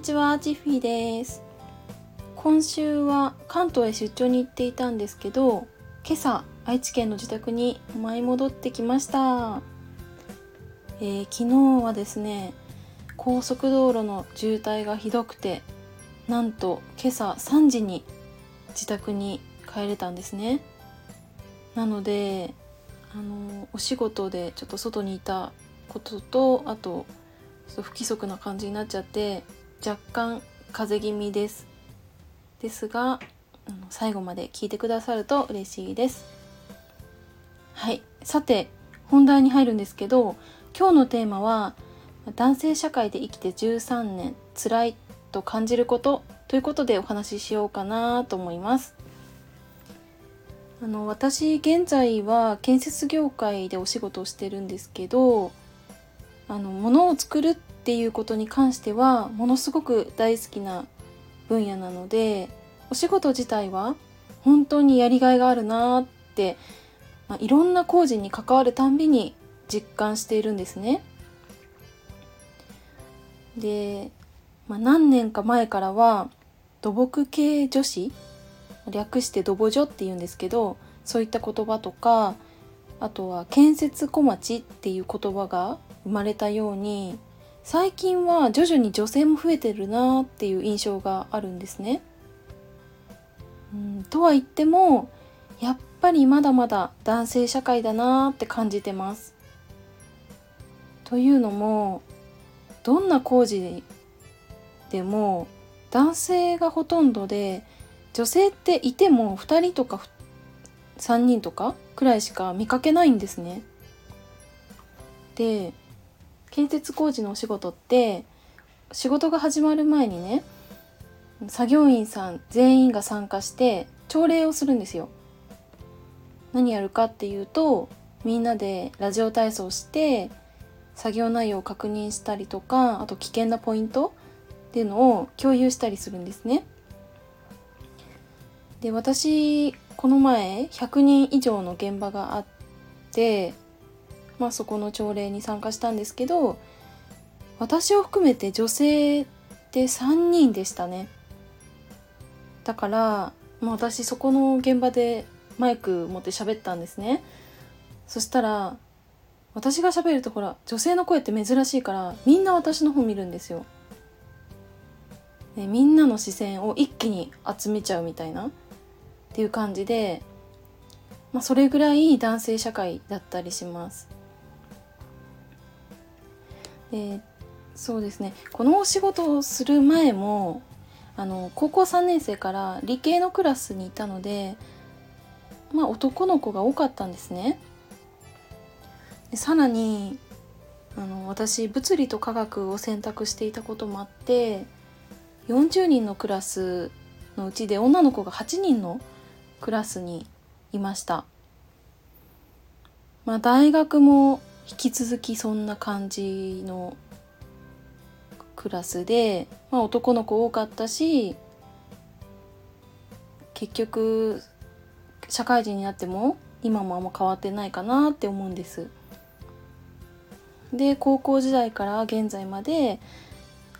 にちは、ジフィです。今週は関東へ出張に行っていたんですけど、今朝、愛知県の自宅に舞い戻ってきました。えー昨日はですね、高速道路の渋滞がひどくて、なんと今朝3時に自宅に帰れたんですね。なので、あのお仕事でちょっと外にいたことと、あと、ちょっと不規則な感じになっちゃって若干風邪気味です。ですがあの最後まで聞いてくださると嬉しいです。はい。さて本題に入るんですけど今日のテーマは男性社会で生きて13年辛いと感じることということでお話ししようかなと思います。あの私現在は建設業界でお仕事をしてるんですけどあの物を作るっっていうことに関してはものすごく大好きな分野なのでお仕事自体は本当にやりがいがあるなーって、まあ、いろんな工事に関わるたんびに実感しているんですね。で、まあ、何年か前からは土木系女子略して土木女って言うんですけどそういった言葉とかあとは建設小町っていう言葉が生まれたように最近は徐々に女性も増えてるなっていう印象があるんですね。うん、とは言ってもやっぱりまだまだ男性社会だなって感じてます。というのもどんな工事でも男性がほとんどで女性っていても2人とか3人とかくらいしか見かけないんですね。で建設工事のお仕事って仕事が始まる前にね作業員さん全員が参加して朝礼をするんですよ。何やるかっていうとみんなでラジオ体操して作業内容を確認したりとかあと危険なポイントっていうのを共有したりするんですね。で私この前100人以上の現場があってまあそこの朝礼に参加したんですけど私を含めて女性って3人でしたね。だから、まあ、私そこの現場でマイク持って喋ったんですね。そしたら私が喋るとほら女性の声って珍しいからみんな私の方見るんですよ。でみんなの視線を一気に集めちゃうみたいなっていう感じで、まあ、それぐらい男性社会だったりします。でそうですね。このお仕事をする前もあの高校3年生から理系のクラスにいたのでまあ男の子が多かったんですね。でさらにあの私物理と科学を選択していたこともあって40人のクラスのうちで女の子が8人のクラスにいました。まあ大学も引き続きそんな感じのクラスで、まあ、男の子多かったし結局社会人になっても今もあんま変わってないかなって思うんです。で高校時代から現在まで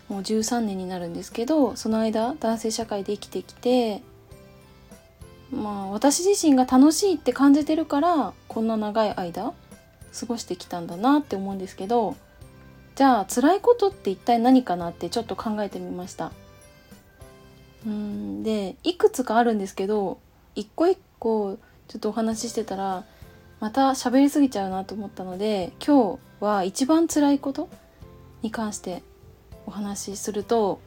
もう13年になるんですけどその間男性社会で生きてきてまあ私自身が楽しいって感じてるからこんな長い間過ごしてきたんだなって思うんですけどじゃあ辛いことって一体何かなってちょっと考えてみました。うんでいくつかあるんですけど一個一個ちょっとお話ししてたらまた喋りすぎちゃうなと思ったので今日は一番辛いことに関してお話しすると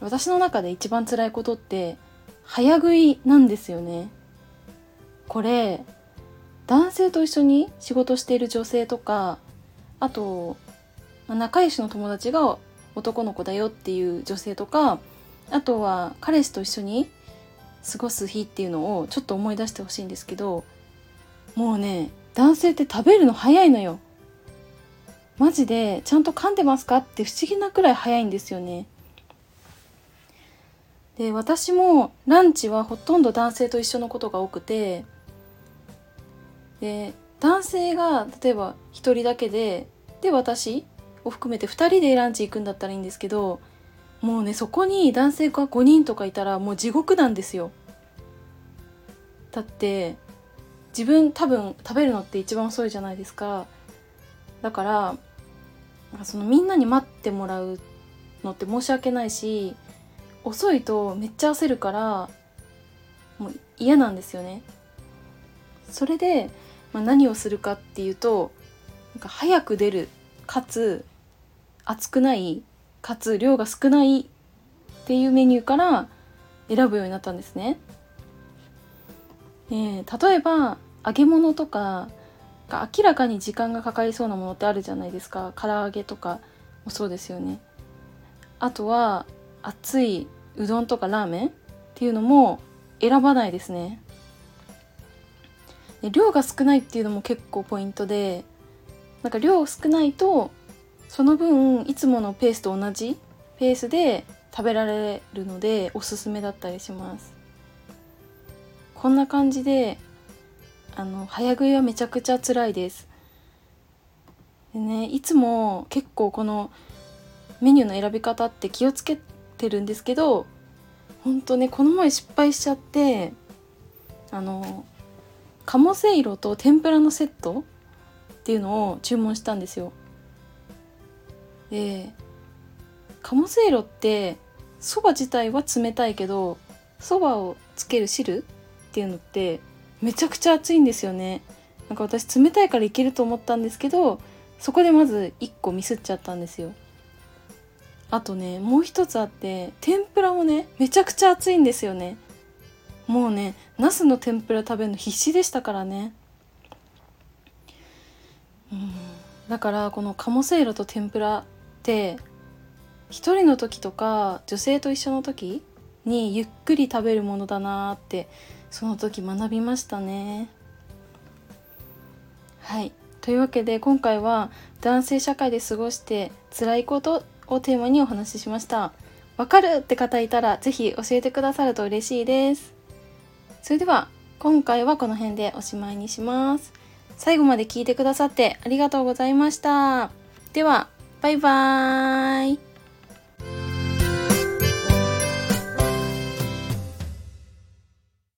私の中で一番辛いことって早食いなんですよね。これ男性と一緒に仕事している女性とかあとまあ仲良しの友達が男の子だよっていう女性とかあとは彼氏と一緒に過ごす日っていうのをちょっと思い出してほしいんですけどもうね男性って食べるの早いのよ。マジでちゃんと噛んでますかって不思議なくらい早いんですよね。で私もランチはほとんど男性と一緒のことが多くてで男性が例えば1人だけでで私を含めて2人でランチ行くんだったらいいんですけどもうねそこに男性が5人とかいたらもう地獄なんですよ。だって自分多分食べるのって一番遅いじゃないですか。だからそのみんなに待ってもらうのって申し訳ないし遅いとめっちゃ焦るからもう嫌なんですよね。それで、まあ、何をするかっていうとなんか早く出るかつ熱くないかつ量が少ないっていうメニューから選ぶようになったんですね。えー、例えば揚げ物とか明らかに時間がかかりそうなものってあるじゃないですか唐揚げとかもそうですよね。あとは熱いうどんとかラーメンっていうのも選ばないですね。で量が少ないっていうのも結構ポイントでなんか量少ないとその分いつものペースと同じペースで食べられるのでおすすめだったりします。こんな感じであの早食いはめちゃくちゃ辛いです。でねいつも結構このメニューの選び方って気をつけてるんですけどほんとねこの前失敗しちゃってあの鴨せいろと天ぷらのセットっていうのを注文したんですよ。で鴨せいろってそば自体は冷たいけどそばをつける汁っていうのってめちゃくちゃ熱いんですよね。なんか私冷たいからいけると思ったんですけどそこでまず1個ミスっちゃったんですよ。あとねもう一つあって天ぷらもねめちゃくちゃ熱いんですよね。もうねナスの天ぷら食べるの必死でしたからねうんだからこの鴨せいろと天ぷらって一人の時とか女性と一緒の時にゆっくり食べるものだなってその時学びましたね。はいというわけで今回は男性社会で過ごして辛いことをテーマにお話ししました。わかるって方いたら是非教えてくださると嬉しいです。それでは今回はこの辺でおしまいにします。最後まで聞いてくださってありがとうございました。では、バイバーイ。